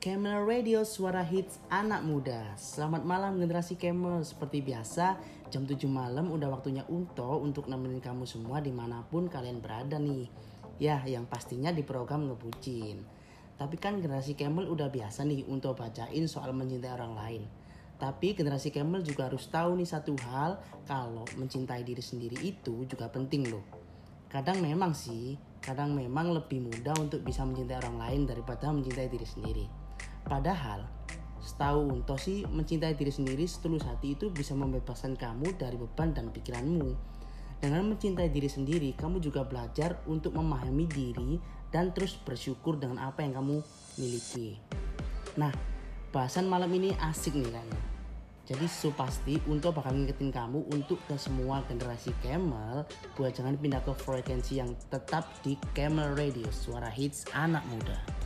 Camel Radio Suara Hits Anak Muda. Selamat malam generasi Camel. Seperti biasa jam 7 malam udah waktunya Unto Untuk nemenin kamu semua di mana pun kalian berada nih. Ya yang pastinya di program ngebucin. Tapi kan generasi Camel udah biasa nih Untuk bacain soal mencintai orang lain. Tapi generasi Camel juga harus tahu nih satu hal Kalau mencintai diri sendiri itu juga penting loh. Kadang memang sih kadang memang lebih mudah untuk bisa mencintai orang lain daripada mencintai diri sendiri. Padahal, setahu Unto sih mencintai diri sendiri setulus hati itu bisa membebaskan kamu dari beban dan pikiranmu. Dengan mencintai diri sendiri, kamu juga belajar untuk memahami diri dan terus bersyukur dengan apa yang kamu miliki. Nah, bahasan malam ini asik nih kayaknya. Jadi so pasti untuk bakal ngingetin kamu untuk ke semua generasi Camel buat jangan pindah ke frekuensi yang tetap di Camel Radio, suara hits anak muda.